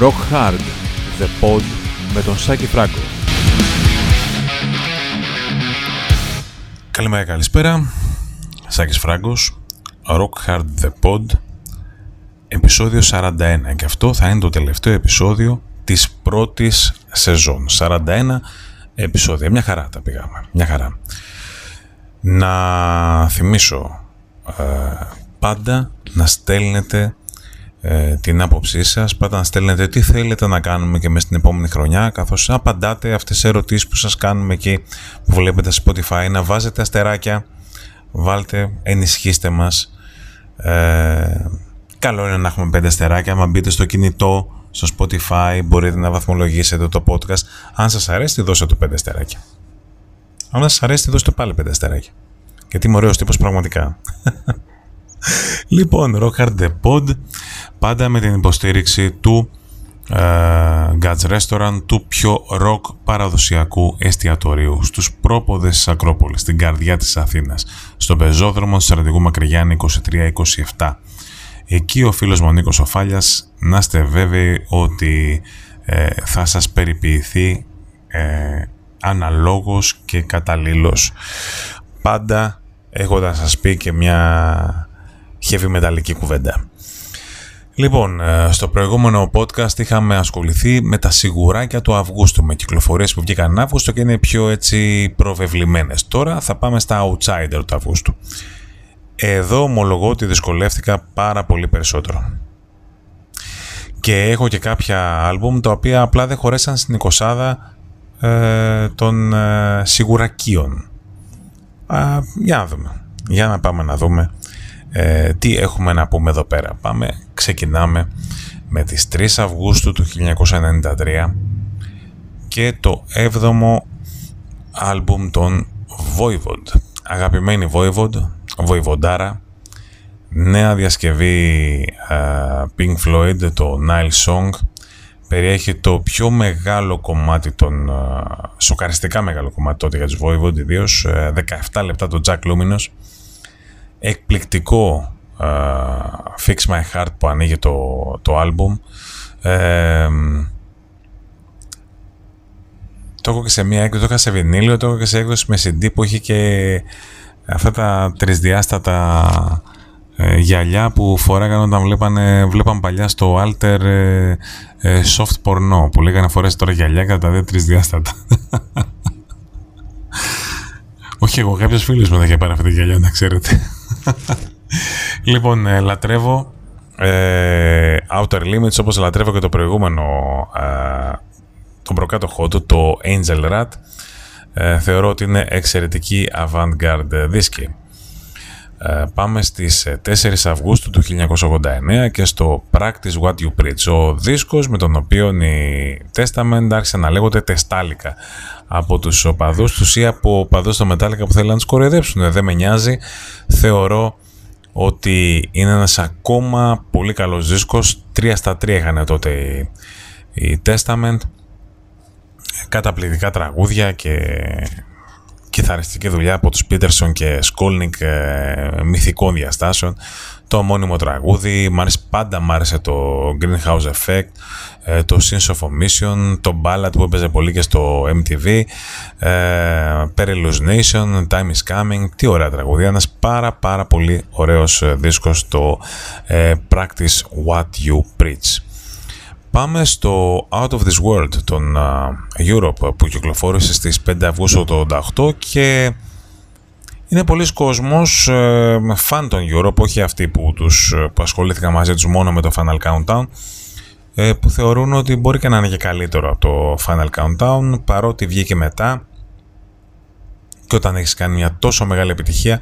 Rock Hard, The Pod με τον Σάκη Φράγκο. Καλημέρα, καλησπέρα. Σάκης Φράγκος, Rock Hard The Pod, επεισόδιο 41 και αυτό θα είναι το τελευταίο επεισόδιο της πρώτης σεζόν. 41 επεισόδια. Μια χαρά τα πήγαμε. Μια χαρά. Να θυμίσω ε, πάντα να στέλνετε ε, την άποψή σας, πάντα να στέλνετε τι θέλετε να κάνουμε και μέσα στην επόμενη χρονιά, καθώς απαντάτε αυτές τις ερωτήσεις που σας κάνουμε εκεί που βλέπετε στο Spotify, να βάζετε αστεράκια, βάλτε, ενισχύστε μας. Ε, καλό είναι να έχουμε πέντε αστεράκια, άμα μπείτε στο κινητό, στο Spotify, μπορείτε να βαθμολογήσετε το podcast. Αν σας αρέσει, δώστε το πέντε αστεράκια. Αν δεν σας αρέσει, δώστε πάλι πέντε αστεράκια. Γιατί είμαι ωραίος τύπος πραγματικά. λοιπόν, Rock Hard The Pod, πάντα με την υποστήριξη του uh, Guts Restaurant, του πιο rock παραδοσιακού εστιατορίου, στους πρόποδες της Ακρόπολης, στην καρδιά της Αθήνας, στον πεζόδρομο του Στρατηγού Μακρυγιάννη 23-27. Εκεί ο φίλος μου Νίκος Οφάλιας, να είστε βέβαιοι ότι ε, θα σας περιποιηθεί ε, αναλόγως και καταλήλως. Πάντα έχοντας σας πει και μια heavy μεταλλική κουβέντα. Λοιπόν, ε, στο προηγούμενο podcast είχαμε ασχοληθεί με τα σιγουράκια του Αυγούστου, με κυκλοφορίες που βγήκαν Αύγουστο και είναι πιο έτσι προβεβλημένες. Τώρα θα πάμε στα outsider του Αυγούστου. Εδώ ομολογώ ότι δυσκολεύτηκα πάρα πολύ περισσότερο. Και έχω και κάποια άλμπουμ τα οποία απλά δεν χωρέσαν στην εικοσάδα ε, των ε, σιγουρακίων. για να δούμε. Για να πάμε να δούμε ε, τι έχουμε να πούμε εδώ πέρα. Πάμε, ξεκινάμε με τις 3 Αυγούστου του 1993 και το 7ο άλμπουμ των Voivod. Αγαπημένη Voivod, Βοηβοντάρα, νέα διασκευή uh, Pink Floyd, το Nile Song, περιέχει το πιο μεγάλο κομμάτι των, uh, σοκαριστικά μεγάλο κομμάτι τότε για τους Voivod, ιδίως, uh, 17 λεπτά το Jack Luminous, εκπληκτικό Fix My Heart που ανοίγει το, το album, το έχω και σε μία έκδοση, το είχα σε βινίλιο, το έχω και σε έκδοση με CD που είχε και αυτά τα τρισδιάστατα ε, γυαλιά που φοράγανε όταν βλέπανε, βλέπαν παλιά στο Alter ε, ε, soft porno που λέγανε φορές τώρα γυαλιά κατά τα δύο τρισδιάστατα. Όχι εγώ, κάποιος φίλος μου θα είχε πάρει αυτή τη γυαλιά, να ξέρετε. λοιπόν, ε, λατρεύω ε, Outer Limits όπως λατρεύω και το προηγούμενο ε, τον προκάτοχό του, το Angel Rat ε, θεωρώ ότι είναι εξαιρετική avant-garde δίσκη. Ε, πάμε στις 4 ε, Αυγούστου του 1989 και στο Practice What You Preach, ο δίσκος με τον οποίο η Testament άρχισε να λέγονται τεστάλικα από τους οπαδούς τους ή από οπαδούς στο Μετάλλικα που θέλουν να τους κοροϊδέψουν. Δεν με νοιάζει, θεωρώ ότι είναι ένας ακόμα πολύ καλός δίσκος. 3 στα 3 είχαν τότε η Testament καταπληκτικά τραγούδια και κιθαριστική δουλειά από τους Πίτερσον και Σκόλνικ ε, μυθικών διαστάσεων. Το ομώνυμο τραγούδι, μ άρεσε, πάντα μ' άρεσε το Greenhouse Effect ε, το Sins of Omission το Ballad που έπαιζε πολύ και στο MTV ε, Perilous Nation, Time is Coming. Τι ωραία τραγούδια, ένας πάρα πάρα πολύ ωραίος ε, δίσκος το ε, Practice What You Preach Πάμε στο Out of This World των Europe που κυκλοφόρησε στις 5 Αυγούστου το 88 και είναι πολλοί κόσμος ε, φαν των Europe, όχι αυτοί που, τους, που ασχολήθηκαν μαζί τους μόνο με το Final Countdown ε, που θεωρούν ότι μπορεί και να είναι και καλύτερο από το Final Countdown παρότι βγήκε μετά και όταν έχεις κάνει μια τόσο μεγάλη επιτυχία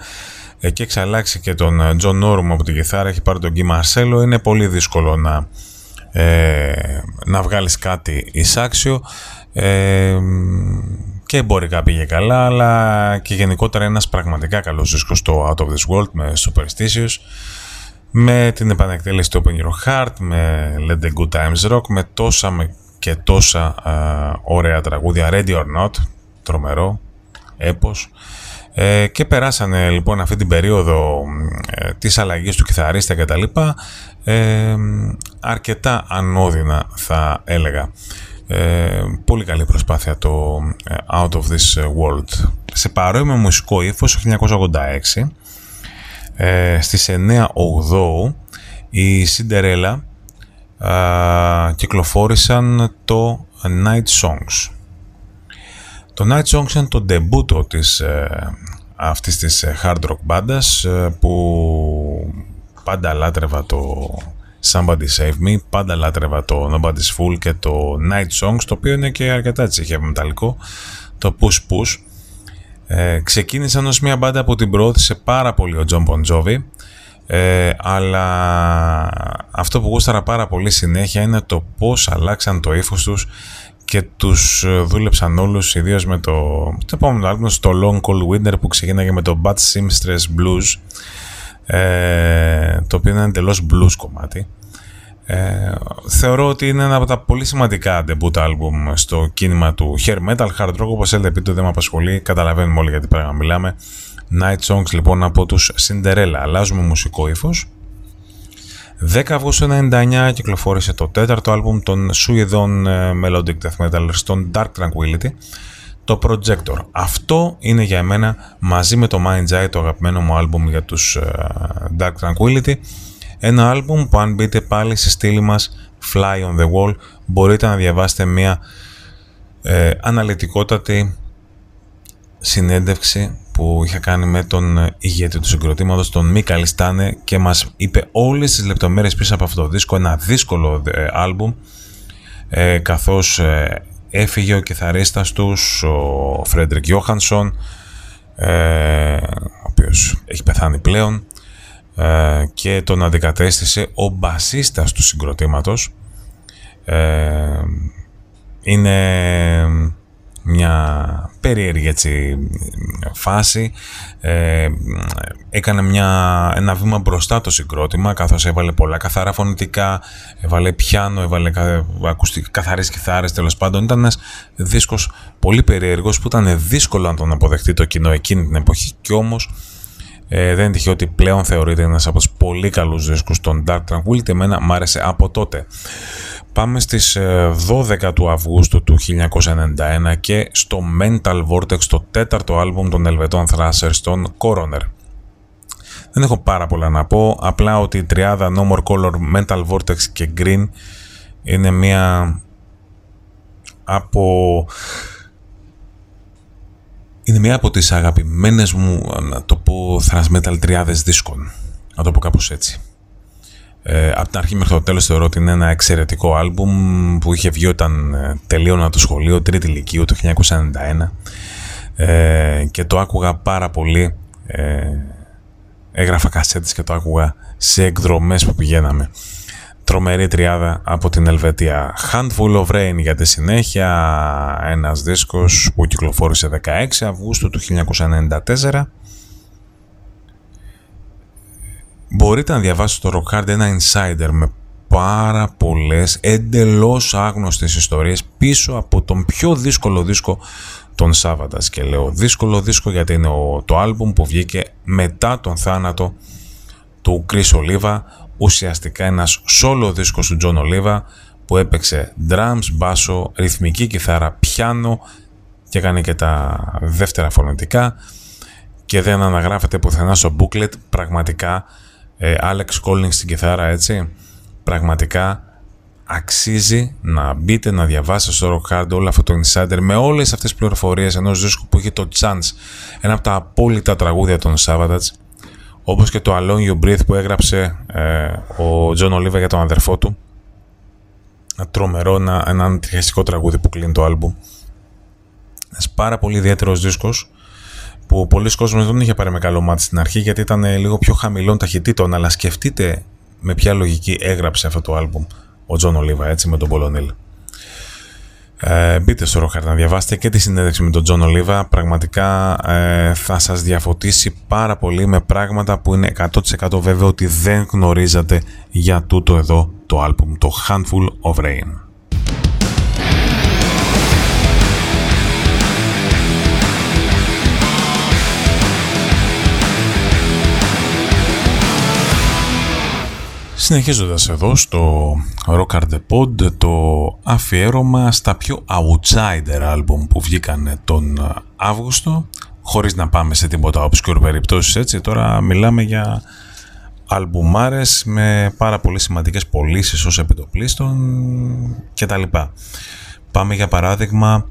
ε, και εξαλλάξει και τον John Norum από την κιθάρα έχει πάρει τον Guy Marcello είναι πολύ δύσκολο να ε, να βγάλεις κάτι εισάξιο. Ε, και εμπορικά πήγε καλά αλλά και γενικότερα ένας πραγματικά καλός δίσκος στο Out of This World με Superstitious με την επανεκτέλεση του Open Your Heart με Let the Good Times Rock με τόσα και τόσα ωραία τραγούδια Ready or Not τρομερό έπος. Ε, και περάσανε λοιπόν αυτή την περίοδο ε, της αλλαγής του κιθαρίστα και τα λοιπά ε, αρκετά ανώδυνα θα έλεγα. Ε, πολύ καλή προσπάθεια το ε, Out of This World. Σε παρόμοιο μουσικό ύφος, το 1986, ε, στις 9 8 η Cinderella ε, κυκλοφόρησαν το Night Songs. Το Night Songs είναι το ντεμπούτο της, ε, αυτής της hard rock μπάντας που πάντα λάτρευα το Somebody Save Me, πάντα λάτρευα το Nobody's Fool και το Night Songs, το οποίο είναι και αρκετά τσιχεύει μεταλλικό, το Push Push. Ε, ξεκίνησαν ως μια μπάντα που την προώθησε πάρα πολύ ο John Bon Jovi, ε, αλλά αυτό που γούσταρα πάρα πολύ συνέχεια είναι το πώς αλλάξαν το ύφος τους και τους δούλεψαν όλους ιδίως με το, το επόμενο άλμπum στο Long Cold Winter που ξεκίναγε με το Bad Seamstress Blues ε, το οποίο είναι εντελώς blues κομμάτι. Ε, θεωρώ ότι είναι ένα από τα πολύ σημαντικά debut album στο κίνημα του hair metal, hard rock, όπως έλεγε το δεν με απασχολεί, καταλαβαίνουμε όλοι γιατί πράγμα μιλάμε. Night Songs λοιπόν από τους Cinderella, αλλάζουμε μουσικό ύφος. 10 Αυγούστου 1999 κυκλοφόρησε το τέταρτο άλμπουμ των Σουηδών ε, Melodic Death Metal των Dark Tranquility το Projector. Αυτό είναι για εμένα μαζί με το Mind Eye το αγαπημένο μου άλμπουμ για τους uh, Dark Tranquility ένα άλμπουμ που αν μπείτε πάλι στη στήλη μας Fly on the Wall μπορείτε να διαβάσετε μια ε, αναλυτικότατη συνέντευξη που είχα κάνει με τον ηγέτη του συγκροτήματος, τον Μίκα Λιστάνε και μας είπε όλες τις λεπτομέρειες πίσω από αυτό το δίσκο, ένα δύσκολο ε, άλμπουμ ε, καθώς ε, έφυγε ο κιθαρίστας τους, ο Φρέντρικ Γιώχανσον, ε, ο οποίος έχει πεθάνει πλέον ε, και τον αντικατέστησε ο μπασίστας του συγκροτήματος. Ε, είναι μια περίεργη έτσι, φάση. Ε, έκανε μια, ένα βήμα μπροστά το συγκρότημα καθώς έβαλε πολλά καθαρά φωνητικά, έβαλε πιάνο, έβαλε ακουστικά, καθαρές κιθάρες τέλος πάντων. Ήταν ένας δίσκος πολύ περίεργος που ήταν δύσκολο να τον αποδεχτεί το κοινό εκείνη την εποχή και όμως ε, δεν είναι τυχαίο ότι πλέον θεωρείται ένας από τους πολύ καλούς δίσκους των Dark Tranquility. Εμένα μ' άρεσε από τότε. Πάμε στις 12 ε, του Αυγούστου του 1991 και στο Mental Vortex, το τέταρτο άλμπουμ των Ελβετών Thrashers, των Coroner. Δεν έχω πάρα πολλά να πω, απλά ότι η τριάδα No More Color, Mental Vortex και Green είναι μία από... Είναι μία από τις αγαπημένες μου, να το πω, thrash metal τριάδες δίσκων. Να το πω κάπως έτσι. Ε, από την αρχή μέχρι το τέλος θεωρώ ότι είναι ένα εξαιρετικό άλμπουμ που είχε βγει όταν ε, τελείωνα το σχολείο, τρίτη ηλικίου το 1991 ε, και το άκουγα πάρα πολύ. Ε, έγραφα κασέτες και το άκουγα σε εκδρομές που πηγαίναμε. Τρομερή τριάδα από την Ελβετία. Handful of Rain για τη συνέχεια, ένας δίσκος που κυκλοφόρησε 16 Αυγούστου του 1994 μπορείτε να διαβάσετε το Rock Hard ένα insider με πάρα πολλές εντελώς άγνωστες ιστορίες πίσω από τον πιο δύσκολο δίσκο των Σάββατας. Και λέω δύσκολο δίσκο γιατί είναι το άλμπουμ που βγήκε μετά τον θάνατο του Chris Oliva. Ουσιαστικά ένας solo δίσκος του John Oliva που έπαιξε drums, μπάσο, ρυθμική κιθάρα, πιάνο και έκανε και τα δεύτερα φωνητικά. Και δεν αναγράφεται πουθενά στο booklet. Πραγματικά ε, Alex Collins στην κιθάρα έτσι. Πραγματικά αξίζει να μπείτε να διαβάσετε στο Rock Hard όλο αυτό το insider με όλες αυτές τις πληροφορίες ενός δίσκου που είχε το Chance ένα από τα απόλυτα τραγούδια των Savatage όπως και το Alone You Breathe που έγραψε ε, ο John Oliver για τον αδερφό του. Ένα τρομερό, ένα, ένα τραγούδι που κλείνει το άλμπουμ. Ένας πάρα πολύ ιδιαίτερος δίσκος που πολλοί κόσμοι δεν είχε πάρει με καλό μάτι στην αρχή γιατί ήταν λίγο πιο χαμηλών ταχυτήτων αλλά σκεφτείτε με ποια λογική έγραψε αυτό το άλμπουμ ο Τζον Ολίβα έτσι με τον Paul O'Neill. Ε, μπείτε στο Rock Hard να διαβάσετε και τη συνέντευξη με τον Τζον Ολίβα πραγματικά ε, θα σας διαφωτίσει πάρα πολύ με πράγματα που είναι 100% βέβαιο ότι δεν γνωρίζατε για τούτο εδώ το άλμπουμ το Handful of Rain. Συνεχίζοντας εδώ στο Rock Hard The Pod το αφιέρωμα στα πιο outsider album που βγήκαν τον Αύγουστο χωρίς να πάμε σε τίποτα obscure περιπτώσεις έτσι τώρα μιλάμε για αλμπουμάρες με πάρα πολύ σημαντικές πωλήσεις ως επιτοπλίστων κτλ. Πάμε για παράδειγμα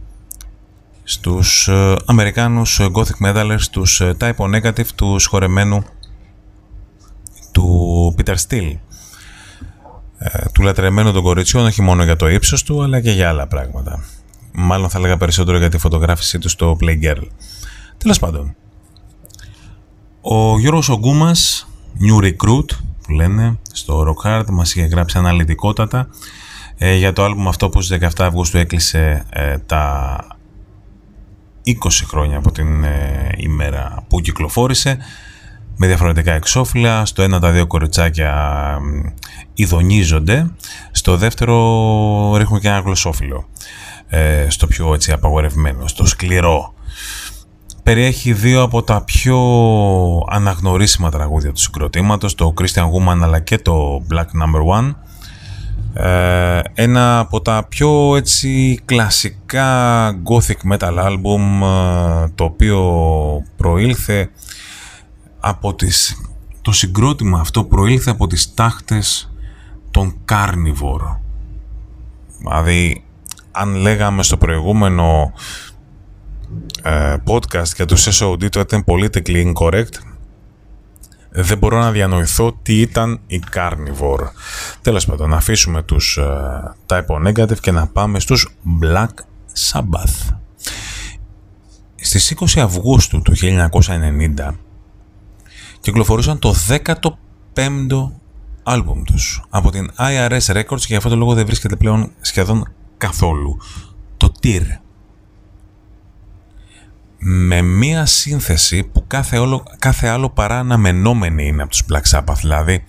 στους ε, Αμερικάνους Gothic Metalers, τους ε, Type O Negative, τους σχορεμένου του Peter Steele ε, του λατρεμένου των κοριτσιών όχι μόνο για το ύψος του αλλά και για άλλα πράγματα. Μάλλον θα έλεγα περισσότερο για τη φωτογράφησή του στο Playgirl. Τέλος πάντων, ο Γιώργος Ογκούμας, New Recruit που λένε στο Rock Hard μας είχε γράψει αναλυτικότατα ε, για το άλμπουμ αυτό που στις 17 Αυγούστου έκλεισε ε, τα 20 χρόνια από την ημέρα που κυκλοφόρησε με διαφορετικά εξώφυλλα. Στο ένα τα δύο κοριτσάκια ειδονίζονται. Στο δεύτερο ρίχνουν και ένα γλωσσόφυλλο. Ε, στο πιο έτσι απαγορευμένο, στο σκληρό. Περιέχει δύο από τα πιο αναγνωρίσιμα τραγούδια του συγκροτήματος, το Christian Woman αλλά και το Black Number One. Ε, ένα από τα πιο έτσι κλασικά gothic metal album ε, το οποίο προήλθε από τις, το συγκρότημα αυτό προήλθε από τις τάχτες των Carnivore. Δηλαδή, αν λέγαμε στο προηγούμενο ε, podcast για το SOD το ήταν politically incorrect, δεν μπορώ να διανοηθώ τι ήταν η Carnivore. Τέλος πάντων, να αφήσουμε τους ε, type negative και να πάμε στους Black Sabbath. Στις 20 Αυγούστου του 1990 κυκλοφορούσαν το 15ο άλμπουμ τους από την IRS Records και για αυτόν τον λόγο δεν βρίσκεται πλέον σχεδόν καθόλου. Το TIR. Με μία σύνθεση που κάθε, όλο, κάθε άλλο παρά αναμενόμενη είναι από τους Black Sabbath, δηλαδή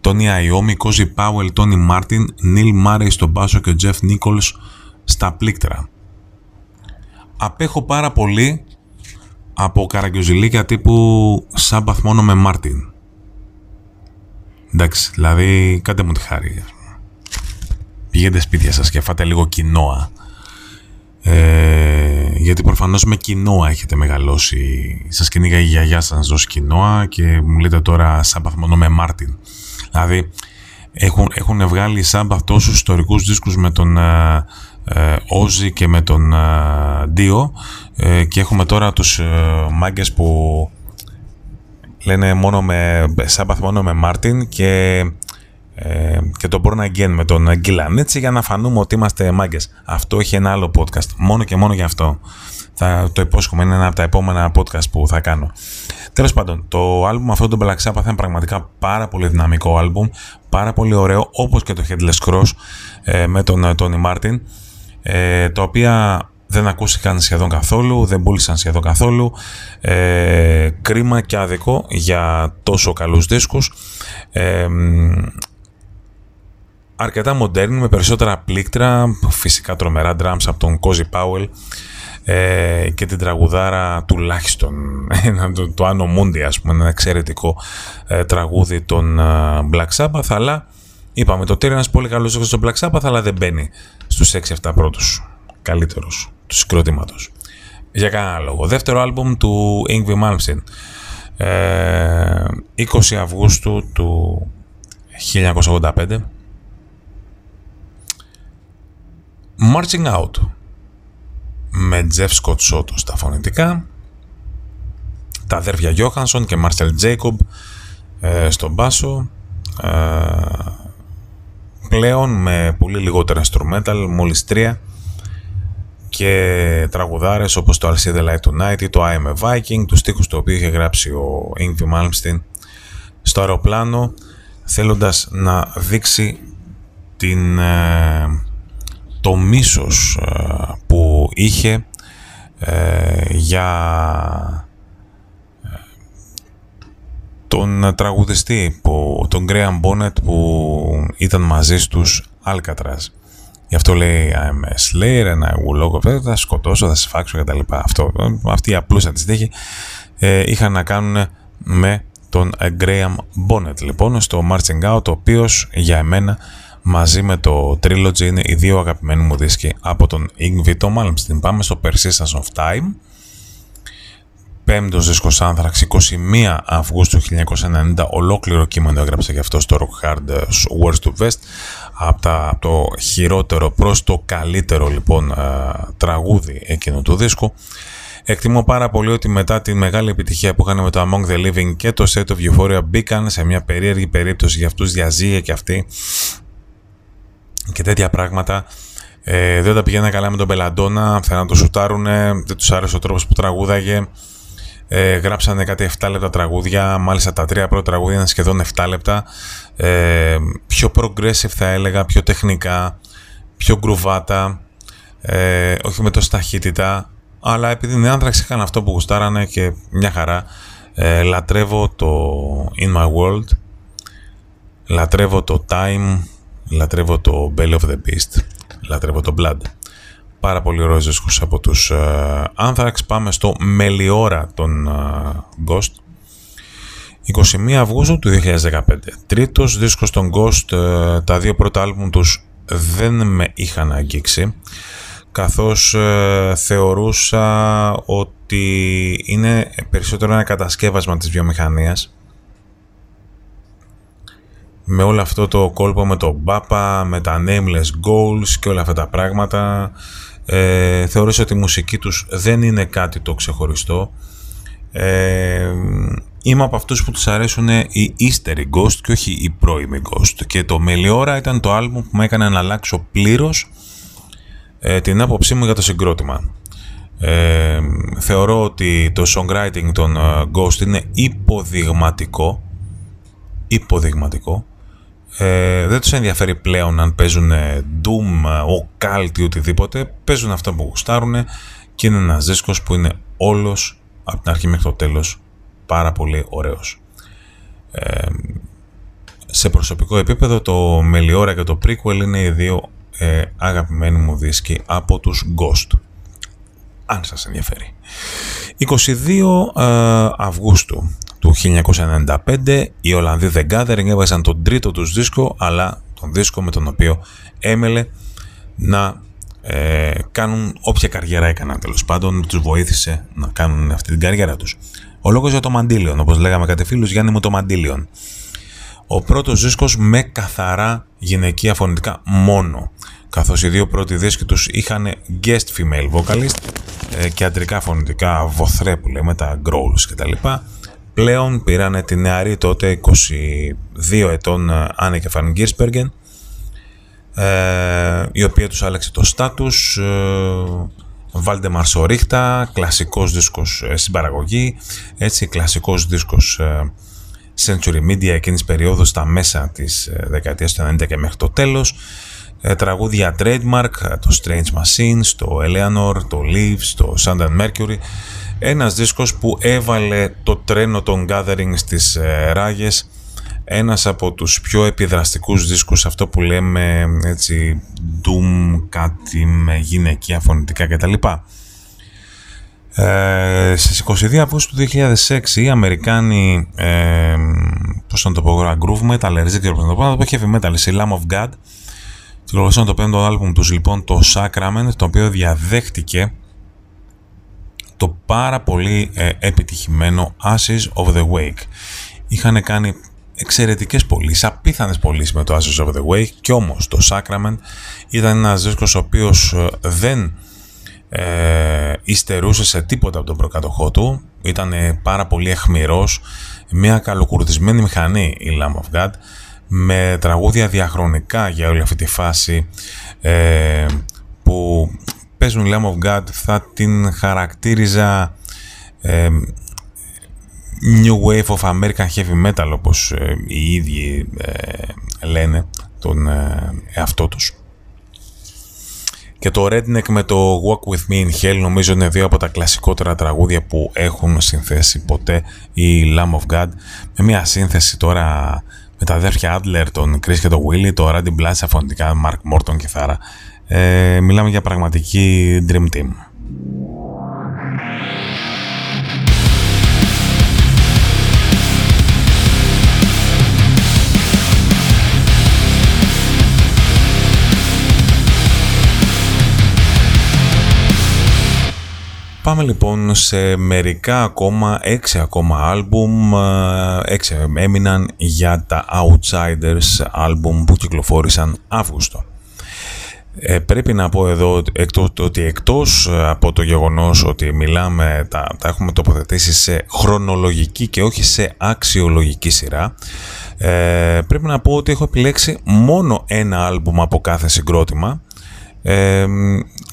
Τόνι Αϊόμι, Κόζι Πάουελ, Τόνι Μάρτιν, Νίλ Μάρεϊ στον μπάσο και ο Τζεφ Νίκολς στα πλήκτρα. Απέχω πάρα πολύ από καραγκιοζηλίκια τύπου Sabbath μόνο με Μάρτιν. Εντάξει, δηλαδή κάντε μου τη χάρη. Πηγαίνετε σπίτια σας και φάτε λίγο κοινόα. Ε, γιατί προφανώς με κοινόα έχετε μεγαλώσει. Σας κυνήγαγε η γιαγιά σας να δώσει κοινόα και μου λέτε τώρα Sabbath μόνο με Μάρτιν. Δηλαδή έχουν, έχουν βγάλει Σάμπαθ τόσους ιστορικούς δίσκους με τον Όζι ε, και με τον Ντίο ε, και έχουμε τώρα τους ε, μάγκες που λένε μόνο με Σάμπαθ μόνο με Μάρτιν και, ε, και το Born Again με τον Γκίλαν έτσι για να φανούμε ότι είμαστε μάγκες. Αυτό έχει ένα άλλο podcast, μόνο και μόνο για αυτό. Θα το υπόσχομαι, είναι ένα από τα επόμενα podcast που θα κάνω. Τέλος πάντων, το άλμπουμ αυτό το Black Sabbath είναι πραγματικά πάρα πολύ δυναμικό άλμπουμ, πάρα πολύ ωραίο, όπως και το Headless Cross ε, με τον Tony Martin, ε, τα οποία δεν ακούστηκαν σχεδόν καθόλου, δεν πούλησαν σχεδόν καθόλου. Ε, κρίμα και άδικο για τόσο καλούς δίσκους. Ε, αρκετά μοντέρνη με περισσότερα πλήκτρα, φυσικά τρομερά drums από τον Cozy Powell ε, και την τραγουδάρα τουλάχιστον το, το Anno Mundi ας πούμε ένα εξαιρετικό ε, τραγούδι των ε, Black Sabbath αλλά είπαμε το είναι ένας πολύ καλός δίσκος στον Black Sabbath αλλά δεν μπαίνει στους 6-7 πρώτους καλύτερους του συγκροτήματος. Για κανένα λόγο. Δεύτερο άλμπουμ του Ingvi Malmsteen. 20 Αυγούστου του 1985. Marching Out με Jeff Scott Soto στα φωνητικά τα αδέρφια Johansson και Marcel Jacob ε, στον μπάσο ε, πλέον με πολύ λιγότερα instrumental μόλις τρία. Και τραγουδάρες όπως το I'll See The Light Tonight ή το I Am A Viking, τους στίχους το οποίο είχε γράψει ο Ingvi Malmsteen στο αεροπλάνο θέλοντας να δείξει την, ε, το μίσος ε, που είχε ε, για τον τραγουδιστή, που, τον Graham Bonnet που ήταν μαζί στους Alcatraz. Γι' αυτό λέει I'm a slayer and I will logo, θα σκοτώσω, θα σφάξω κτλ. Αυτό, αυτή η απλούσα τη τύχη ε, είχαν να κάνουν με τον Graham Bonnet λοιπόν στο Marching Out, ο οποίος για εμένα μαζί με το Trilogy είναι οι δύο αγαπημένοι μου δίσκοι από τον Ingvito Malmsteen. Πάμε στο Persistence of Time. Πέμπτος δίσκος Άνθραξ, 21 Αυγούστου 1990, ολόκληρο κείμενο έγραψε γι' αυτό στο Rock Hard Words to West, από, τα, το χειρότερο προς το καλύτερο λοιπόν τραγούδι εκείνου του δίσκου. Εκτιμώ πάρα πολύ ότι μετά τη μεγάλη επιτυχία που είχαν με το Among the Living και το Set of Euphoria μπήκαν σε μια περίεργη περίπτωση για αυτούς διαζύγε και αυτοί και τέτοια πράγματα. Ε, δεν τα πηγαίνανε καλά με τον Μπελαντόνα, θέλανε να το σουτάρουν, δεν τους άρεσε ο τρόπος που τραγούδαγε. Ε, γράψανε κάτι 7 λεπτά τραγούδια, μάλιστα τα τρία πρώτα τραγούδια είναι σχεδόν 7 λεπτά. Ε, πιο progressive θα έλεγα, πιο τεχνικά, πιο γκρουβάτα, ε, όχι με τόση ταχύτητα, αλλά επειδή οι άνθραξ είχαν αυτό που γουστάρανε και μια χαρά, ε, λατρεύω το In My World, λατρεύω το Time, λατρεύω το Belly of the Beast, λατρεύω το Blood. Πάρα πολύ ωραίος δίσκος από τους uh, Anthrax. Πάμε στο Μελιόρα των uh, Ghost. 21 Αυγούστου του 2015. Τρίτος δίσκος των Ghost. Uh, τα δύο πρώτα άλμπουμ τους δεν με είχαν αγγίξει καθώς θεωρούσα ότι είναι περισσότερο ένα κατασκεύασμα της βιομηχανίας με όλο αυτό το κόλπο με το Μπάπα, με τα nameless goals και όλα αυτά τα πράγματα ε, θεωρούσα ότι η μουσική τους δεν είναι κάτι το ξεχωριστό. Ε, είμαι από αυτούς που τους αρέσουν οι easter ghost και όχι οι πρώιμοι ghost. Και το Meliora ήταν το άλμπουμ που με έκανε να αλλάξω πλήρως ε, την άποψή μου για το συγκρότημα. Ε, θεωρώ ότι το songwriting των ε, Ghost είναι υποδειγματικό υποδειγματικό ε, δεν τους ενδιαφέρει πλέον αν παίζουν Doom, Occult ή οτιδήποτε. Παίζουν αυτά που γουστάρουν και είναι ένας δίσκος που είναι όλος από την αρχή μέχρι το τέλος πάρα πολύ ωραίος. Ε, σε προσωπικό επίπεδο το Meliora και το Prequel είναι οι δύο ε, αγαπημένοι μου δίσκοι από τους Ghost. Αν σας ενδιαφέρει. 22 ε, Αυγούστου του 1995 οι Ολλανδοί The Gathering έβαζαν τον τρίτο τους δίσκο αλλά τον δίσκο με τον οποίο έμελε να ε, κάνουν όποια καριέρα έκαναν τέλος πάντων τους βοήθησε να κάνουν αυτή την καριέρα τους. Ο λόγος για το Μαντήλιον, όπως λέγαμε κάτι φίλους, Γιάννη μου το Μαντήλιον. Ο πρώτος δίσκος με καθαρά γυναικεία φωνητικά μόνο καθώς οι δύο πρώτοι δίσκοι τους είχαν guest female vocalist ε, και αντρικά φωνητικά βοθρέ που λέμε τα growls κτλ πλέον πήραν τη νεαρή τότε 22 ετών Άννεκε Φαν Γκίρσπεργεν η οποία τους άλλαξε το στάτους Βάλτε Μαρσορίχτα, κλασικός δίσκος ε, στην παραγωγή, έτσι κλασικός δίσκος ε, Century Media εκείνης περίοδου στα μέσα της ε, δεκαετίας του 90 και μέχρι το τέλος. Τραγούδια trademark, το Strange Machines, το Eleanor, το Leaves, το Sun Mercury ένας δίσκος που έβαλε το τρένο των Gathering στις ε, ράγες ένας από τους πιο επιδραστικούς δίσκους αυτό που λέμε έτσι doom κάτι με γυναικεία φωνητικά κτλ. Ε, στις 22 Αυγούστου του 2006 οι Αμερικάνοι ε, πώς να το πω groove metal, δεν ξέρω πώς να το πω, να το πω heavy metal, η Lamb of God κυκλοφόρησαν το πέμπτο άλμπουμ τους λοιπόν το Sacrament το οποίο διαδέχτηκε το πάρα πολύ ε, επιτυχημένο Ashes of the Wake. Είχαν κάνει εξαιρετικές πωλήσεις, απίθανες πωλήσεις με το Ashes of the Wake και όμως το Sacrament ήταν ένας δίσκος ο οποίος ε, δεν ε, υστερούσε σε τίποτα από τον προκατοχό του. Ήταν πάρα πολύ εχμηρός, μια καλοκουρδισμένη μηχανή η Lamb of God με τραγούδια διαχρονικά για όλη αυτή τη φάση ε, που παίζουν Lamb of God θα την χαρακτήριζα ε, New Wave of American Heavy Metal όπως ε, οι ίδιοι ε, λένε τον ε, εαυτό τους. Και το Redneck με το Walk With Me in Hell νομίζω είναι δύο από τα κλασικότερα τραγούδια που έχουν συνθέσει ποτέ η Lamb of God με μια σύνθεση τώρα με τα αδέρφια Adler, τον Chris και τον Willy, το Randy Blatch αφωνητικά, Mark Morton κιθάρα ε, μιλάμε για πραγματική Dream Team. Πάμε λοιπόν σε μερικά ακόμα, έξι ακόμα άλμπουμ, ε, έξι έμειναν για τα Outsiders άλμπουμ που κυκλοφόρησαν Αύγουστο. Ε, πρέπει να πω εδώ εκτός, ότι εκτός από το γεγονός ότι μιλάμε, τα, τα έχουμε τοποθετήσει σε χρονολογική και όχι σε αξιολογική σειρά, ε, πρέπει να πω ότι έχω επιλέξει μόνο ένα άλμπουμ από κάθε συγκρότημα, ε,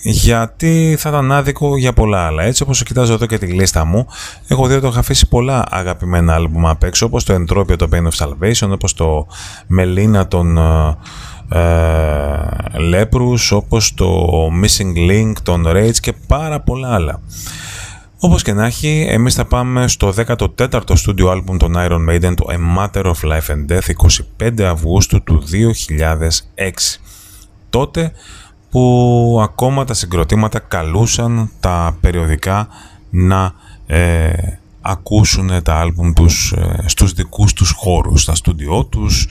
γιατί θα ήταν άδικο για πολλά άλλα. Έτσι όπως κοιτάζω εδώ και τη λίστα μου, έχω δει ότι έχω αφήσει πολλά αγαπημένα άλμπουμ απ' έξω, όπως το Entropia, το Pain of Salvation, όπως το Melina των ε, Leprous, όπως το Missing Link, τον Rage και πάρα πολλά άλλα. Όπως και να έχει, εμείς θα πάμε στο 14ο στούντιο άλμπουμ των Iron Maiden, το A Matter of Life and Death, 25 Αυγούστου του 2006. Τότε που ακόμα τα συγκροτήματα καλούσαν τα περιοδικά να ε, ακούσουν τα άλμπουμ τους ε, στους δικούς τους χώρους, στα στούντιό τους,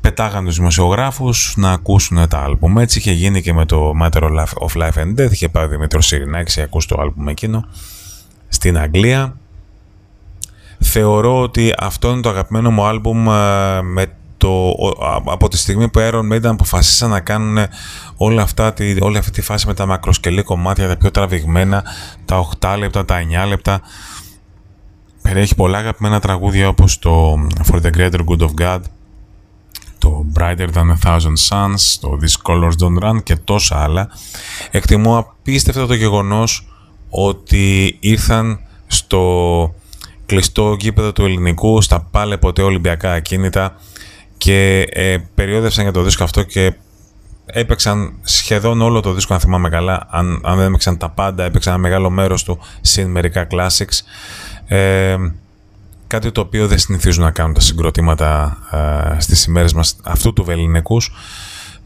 πετάγαν τους δημοσιογράφους να ακούσουν τα άλμπουμ. Έτσι είχε γίνει και με το Matter of Life and Death, είχε πάει ο Δημήτρος Σιρινάκης και ακούσει το άλμπουμ εκείνο στην Αγγλία. Θεωρώ ότι αυτό είναι το αγαπημένο μου άλμπουμ ε, με το, από τη στιγμή που Iron Maiden αποφασίσαν να κάνουν όλα αυτά, τη, όλη αυτή τη φάση με τα μακροσκελή κομμάτια, τα πιο τραβηγμένα, τα 8 λεπτά, τα 9 λεπτά. Περιέχει πολλά αγαπημένα τραγούδια όπως το For the Greater Good of God, το Brighter Than a Thousand Suns, το These Colors Don't Run και τόσα άλλα. Εκτιμώ απίστευτα το γεγονός ότι ήρθαν στο κλειστό γήπεδο του ελληνικού, στα πάλε ποτέ Ολυμπιακά ακίνητα και ε, περιόδευσαν για το δίσκο αυτό και έπαιξαν σχεδόν όλο το δίσκο αν θυμάμαι καλά αν, αν δεν έπαιξαν τα πάντα έπαιξαν ένα μεγάλο μέρος του συν μερικά classics ε, κάτι το οποίο δεν συνηθίζουν να κάνουν τα συγκροτήματα ε, στις ημέρες μας αυτού του βεληνικούς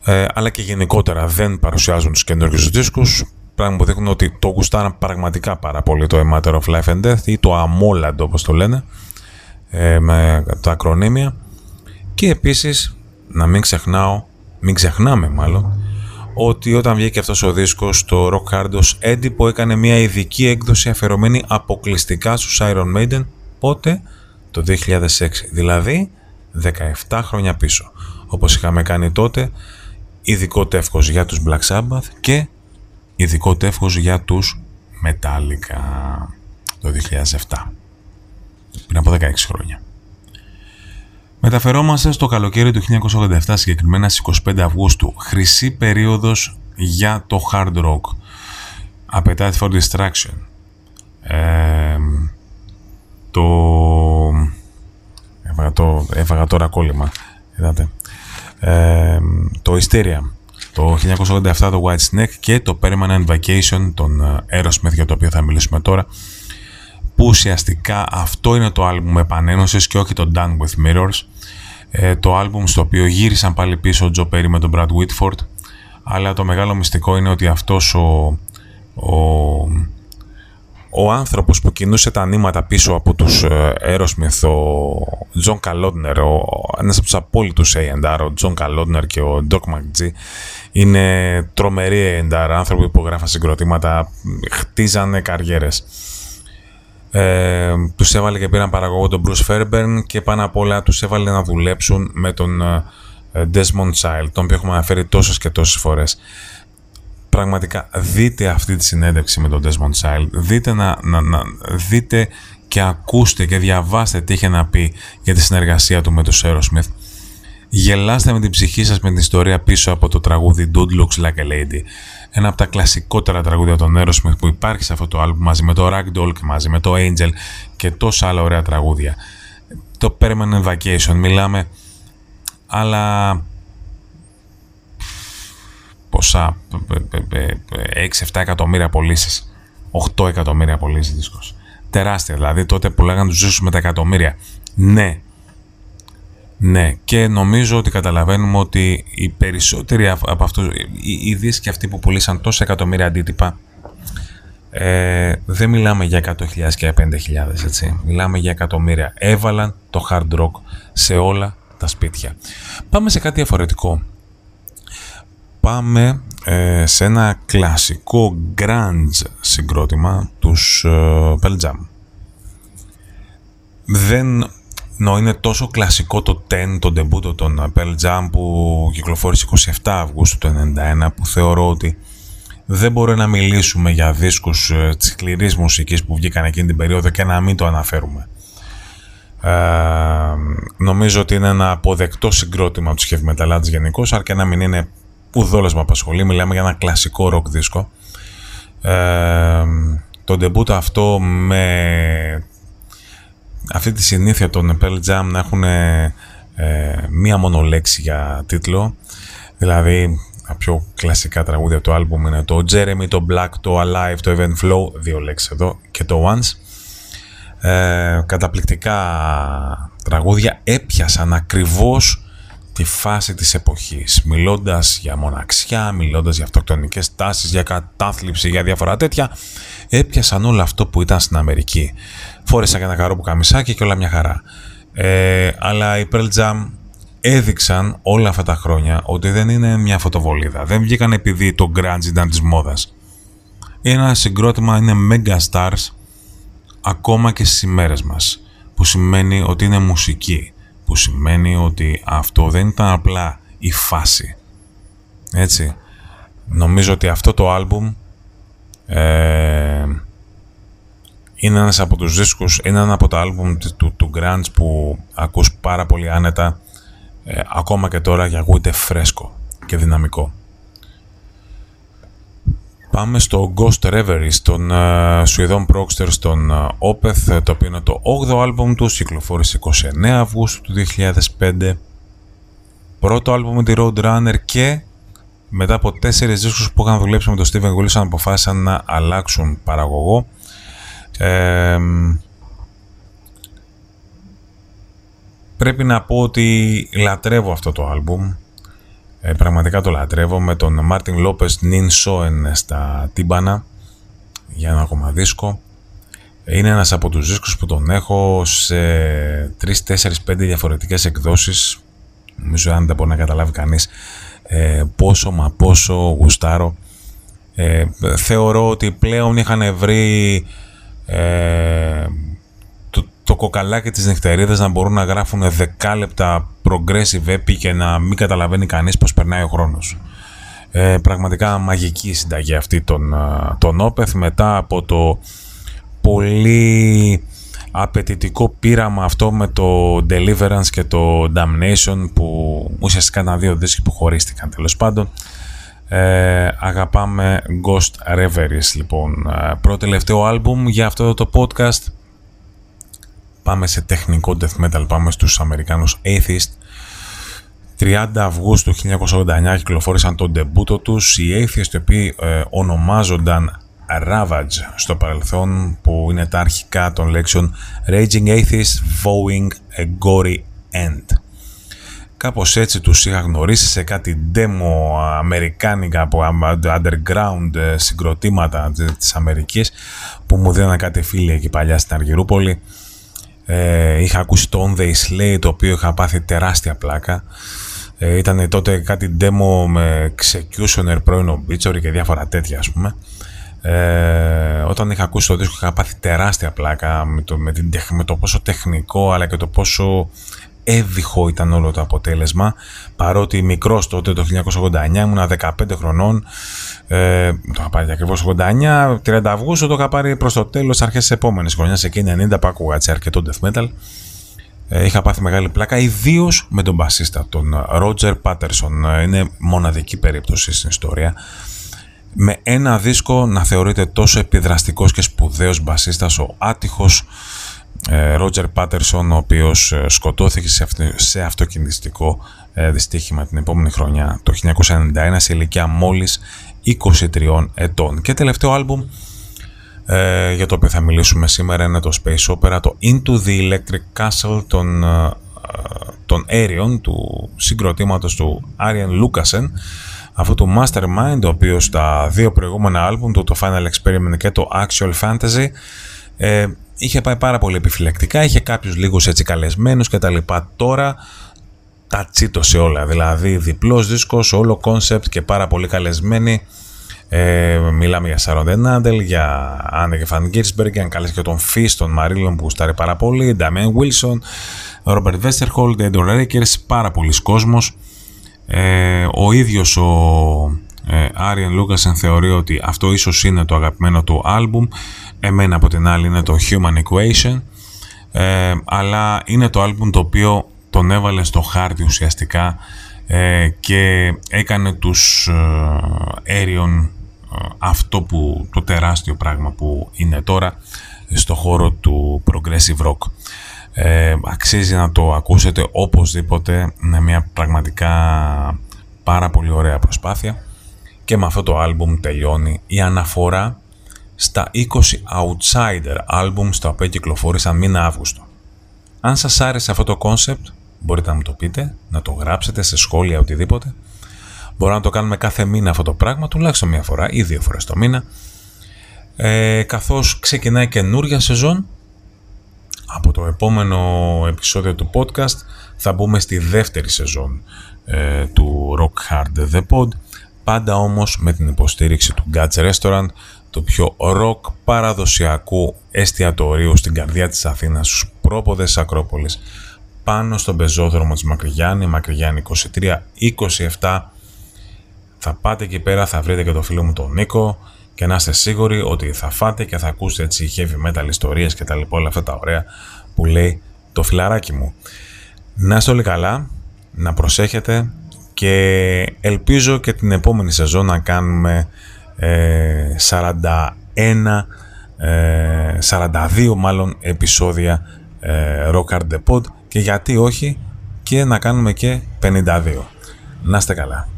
ε, αλλά και γενικότερα δεν παρουσιάζουν τους καινούργιους δίσκους πράγμα που δείχνουν ότι το γουστάραν πραγματικά πάρα πολύ το A Matter of Life and Death ή το AMOLAD όπως το λένε ε, με τα ακρονίμια. Και επίσης, να μην ξεχνάω, μην ξεχνάμε μάλλον, ότι όταν βγήκε αυτός ο δίσκος το Rock Hard ως έντυπο έκανε μια ειδική έκδοση αφαιρωμένη αποκλειστικά στους Iron Maiden, πότε; Το 2006, δηλαδή 17 χρόνια πίσω. Όπως είχαμε κάνει τότε, ειδικό τεύχος για τους Black Sabbath και ειδικό τεύχος για τους Metallica το 2007, πριν από 16 χρόνια. Μεταφερόμαστε στο καλοκαίρι του 1987, συγκεκριμένα στις 25 Αυγούστου. Χρυσή περίοδος για το hard rock. Appetite for Distraction. Ε, το... Έβαγα, το... Έβαγα τώρα κόλλημα. Είδατε. Ε, το Hysteria. Το 1987 το White Snake και το Permanent Vacation των ε, Aerosmith για το οποίο θα μιλήσουμε τώρα που ουσιαστικά αυτό είναι το άλμπουμ επανένωσης και όχι το Done With Mirrors ε, το άλμπουμ στο οποίο γύρισαν πάλι πίσω ο Τζο Πέρι με τον Brad Whitford αλλά το μεγάλο μυστικό είναι ότι αυτός ο, ο, ο άνθρωπος που κινούσε τα νήματα πίσω από τους ε, Aerosmith, ο John Kalodner, ο, ένας από τους απόλυτους A&R, ο John Kalodner και ο Doc McGee, είναι τρομεροί A&R, άνθρωποι που υπογράφαν συγκροτήματα, χτίζανε καριέρες ε, τους έβαλε και πήραν παραγωγό τον Bruce Fairbairn και πάνω απ' όλα τους έβαλε να δουλέψουν με τον ε, Desmond Child, τον οποίο έχουμε αναφέρει τόσες και τόσες φορές. Πραγματικά δείτε αυτή τη συνέντευξη με τον Desmond Child, δείτε, να, να, να, δείτε και ακούστε και διαβάστε τι είχε να πει για τη συνεργασία του με τον Aerosmith. Γελάστε με την ψυχή σας με την ιστορία πίσω από το τραγούδι Dude Looks Like a Lady ένα από τα κλασικότερα τραγούδια των Aerosmith που υπάρχει σε αυτό το album μαζί με το Ragdoll και μαζί με το Angel και τόσα άλλα ωραία τραγούδια. Το Permanent Vacation, μιλάμε αλλά ποσά 6-7 εκατομμύρια πωλήσεις. 8 εκατομμύρια πωλήσεις δίσκος. Τεράστια, δηλαδή τότε που λέγανε τους ζήσους με τα εκατομμύρια. Ναι, ναι, και νομίζω ότι καταλαβαίνουμε ότι οι περισσότεροι από αυτούς, οι, οι δίσκοι αυτοί που πουλήσαν τόσα εκατομμύρια αντίτυπα, ε, δεν μιλάμε για 100.000 και 5.000, έτσι. Μιλάμε για εκατομμύρια. Έβαλαν το hard rock σε όλα τα σπίτια. Πάμε σε κάτι διαφορετικό. Πάμε ε, σε ένα κλασικό grunge συγκρότημα τους ε, Pearl Jam. Δεν νο, είναι τόσο κλασικό το 10, το ντεμπούτο των Pearl Jam που κυκλοφόρησε 27 Αυγούστου του 1991 που θεωρώ ότι δεν μπορούμε να μιλήσουμε για δίσκους ε, της σκληρής μουσικής που βγήκαν εκείνη την περίοδο και να μην το αναφέρουμε. Ε, νομίζω ότι είναι ένα αποδεκτό συγκρότημα τους heavy metal γενικώς, αρκεί να μην είναι ουδόλω με απασχολεί. Μιλάμε για ένα κλασικό rock δίσκο. Ε, το debut αυτό με αυτή τη συνήθεια των Pearl Jam να έχουν ε, μία μόνο λέξη για τίτλο. Δηλαδή, τα πιο κλασικά τραγούδια του άλμπουμ είναι το Jeremy, το Black, το Alive, το Event Flow, δύο λέξεις εδώ, και το Once. Ε, καταπληκτικά τραγούδια έπιασαν ακριβώς τη φάση της εποχής μιλώντας για μοναξιά, μιλώντας για αυτοκτονικές τάσεις, για κατάθλιψη, για διάφορα τέτοια έπιασαν όλο αυτό που ήταν στην Αμερική. Φόρεσα και ένα καρό που καμισάκι και όλα μια χαρά. Ε, αλλά οι Pearl Jam έδειξαν όλα αυτά τα χρόνια ότι δεν είναι μια φωτοβολίδα. Δεν βγήκαν επειδή το grunge ήταν της μόδας. Ένα συγκρότημα είναι mega stars ακόμα και στις ημέρες μας, που σημαίνει ότι είναι μουσική, που σημαίνει ότι αυτό δεν ήταν απλά η φάση. Έτσι. Νομίζω ότι αυτό το άλμπουμ ε, είναι ένας από τους δίσκους, είναι ένα από τα άλμπουμ του, του, grunge που ακούς πάρα πολύ άνετα ε, ακόμα και τώρα για ακούγεται φρέσκο και δυναμικό. Πάμε στο Ghost Reverie των uh, Σουηδών Πρόξτερ στον uh, Opeth, το οποίο είναι το 8ο άλμπουμ του, κυκλοφόρησε 29 Αυγούστου του 2005. Πρώτο άλμπουμ με τη Roadrunner και μετά από τέσσερις δίσκους που είχαν δουλέψει με τον Steven Wilson αποφάσισαν να αλλάξουν παραγωγό. Ε, πρέπει να πω ότι λατρεύω αυτό το άλμπουμ ε, πραγματικά το λατρεύω με τον Μάρτιν Λόπες Νιν Σόεν στα τύμπανα για ένα ακόμα δίσκο. Είναι ένας από τους δίσκους που τον έχω σε 3, 4, 5 διαφορετικές εκδόσεις. Νομίζω αν δεν μπορεί να καταλάβει κανείς ε, πόσο μα πόσο γουστάρω. Ε, θεωρώ ότι πλέον είχαν βρει ε, το κοκαλάκι της νυχτερίδας να μπορούν να γράφουν δεκάλεπτα progressive epic και να μην καταλαβαίνει κανείς πως περνάει ο χρόνος. Ε, πραγματικά μαγική συνταγή αυτή των, τον Όπεθ μετά από το πολύ απαιτητικό πείραμα αυτό με το Deliverance και το Damnation που ουσιαστικά ήταν δύο δίσκοι που χωρίστηκαν τέλος πάντων. Ε, αγαπάμε Ghost Reveries λοιπόν. Ε, πρώτο τελευταίο άλμπουμ για αυτό το podcast πάμε σε τεχνικό death metal, πάμε στους Αμερικάνους Atheist. 30 Αυγούστου 1989 κυκλοφόρησαν τον ντεμπούτο τους οι Atheist, οι οποίοι ε, ονομάζονταν Ravage στο παρελθόν, που είναι τα αρχικά των λέξεων Raging Atheist Vowing a Gory End. Κάπως έτσι τους είχα γνωρίσει σε κάτι demo αμερικάνικα από underground ε, συγκροτήματα της Αμερικής που μου δίνανε κάτι φίλοι εκεί παλιά στην Αργυρούπολη ε, είχα ακούσει το On The Slay το οποίο είχα πάθει τεράστια πλάκα. Ε, ήταν τότε κάτι demo με Executioner, πρώην Obituary και διάφορα τέτοια ας πούμε. Ε, όταν είχα ακούσει το δίσκο είχα πάθει τεράστια πλάκα με το, με, την, με το πόσο τεχνικό αλλά και το πόσο έβυχο ήταν όλο το αποτέλεσμα παρότι μικρός τότε το 1989 ήμουν 15 χρονών ε, το είχα πάρει ακριβώς 89, 30 Αυγούστου το είχα πάρει προς το τέλος, αρχές της επόμενης χρονιάς, εκείνη 90 που άκουγα έτσι αρκετό death metal. Ε, είχα πάθει μεγάλη πλάκα, ιδίως με τον μπασίστα, τον Roger Patterson. Είναι μοναδική περίπτωση στην ιστορία. Με ένα δίσκο να θεωρείται τόσο επιδραστικός και σπουδαίος μπασίστας ο άτυχος ε, Roger Patterson ο οποίος ε, σκοτώθηκε σε αυτοκινητιστικό δυστύχημα την επόμενη χρονιά το 1991 σε ηλικία μόλις 23 ετών. Και τελευταίο άλμπουμ ε, για το οποίο θα μιλήσουμε σήμερα είναι το Space Opera, το Into the Electric Castle των, ε, των Aerion, του συγκροτήματος του Arian Lucasen, αυτού του Mastermind, ο οποίος στα δύο προηγούμενα άλμπουμ, το, το Final Experiment και το Actual Fantasy, ε, είχε πάει πάρα πολύ επιφυλακτικά, είχε κάποιους λίγους έτσι καλεσμένους και τα λοιπά. Τώρα τα σε όλα. Δηλαδή διπλός δίσκος, όλο concept και πάρα πολύ καλεσμένοι. Ε, μιλάμε για Sharon den Adel, για Anneke van Giersbergen, καλέσει και τον Fish των Marillion που τ' αρέσει πάρα πολύ, Damian Wilson, Robert Westerholt, Edward Reekers, πάρα πολλοί κόσμος. Ε, ο ίδιος ο ε, Arjen Lucassen θεωρεί ότι αυτό ίσως είναι το αγαπημένο του άλμπουμ, εμένα από την άλλη είναι το Human Equation, ε, αλλά είναι το άλμπουμ το οποίο τον έβαλε στο χάρτη ουσιαστικά ε, και έκανε τους ε, αυτό που, το τεράστιο πράγμα που είναι τώρα στο χώρο του progressive rock. Ε, αξίζει να το ακούσετε οπωσδήποτε, είναι μια πραγματικά πάρα πολύ ωραία προσπάθεια και με αυτό το άλμπουμ τελειώνει η αναφορά στα 20 outsider άλμπουμ στα οποία κυκλοφόρησαν μήνα Αύγουστο. Αν σας άρεσε αυτό το concept, μπορείτε να μου το πείτε, να το γράψετε σε σχόλια οτιδήποτε. Μπορούμε να το κάνουμε κάθε μήνα αυτό το πράγμα, τουλάχιστον μία φορά ή δύο φορές το μήνα. Ε, καθώς ξεκινάει καινούρια σεζόν, από το επόμενο επεισόδιο του podcast θα μπούμε στη δεύτερη σεζόν ε, του Rock Hard The Pod, πάντα όμως με την υποστήριξη του Guts Restaurant, το πιο rock παραδοσιακού εστιατορίου στην καρδιά της Αθήνας, στους πρόποδες Ακρόπολης, πάνω στον πεζόδρομο της Μακρυγιάννη, Μακρυγιάννη 23-27. Θα πάτε εκεί πέρα, θα βρείτε και το φίλο μου τον Νίκο και να είστε σίγουροι ότι θα φάτε και θα ακούσετε έτσι heavy metal ιστορίες και τα λοιπά όλα αυτά τα ωραία που λέει το φιλαράκι μου. Να είστε όλοι καλά, να προσέχετε και ελπίζω και την επόμενη σεζόν να κάνουμε ε, 41, ε, 42 μάλλον επεισόδια ε, Rock Hard The Pod και γιατί όχι και να κάνουμε και 52. Να είστε καλά.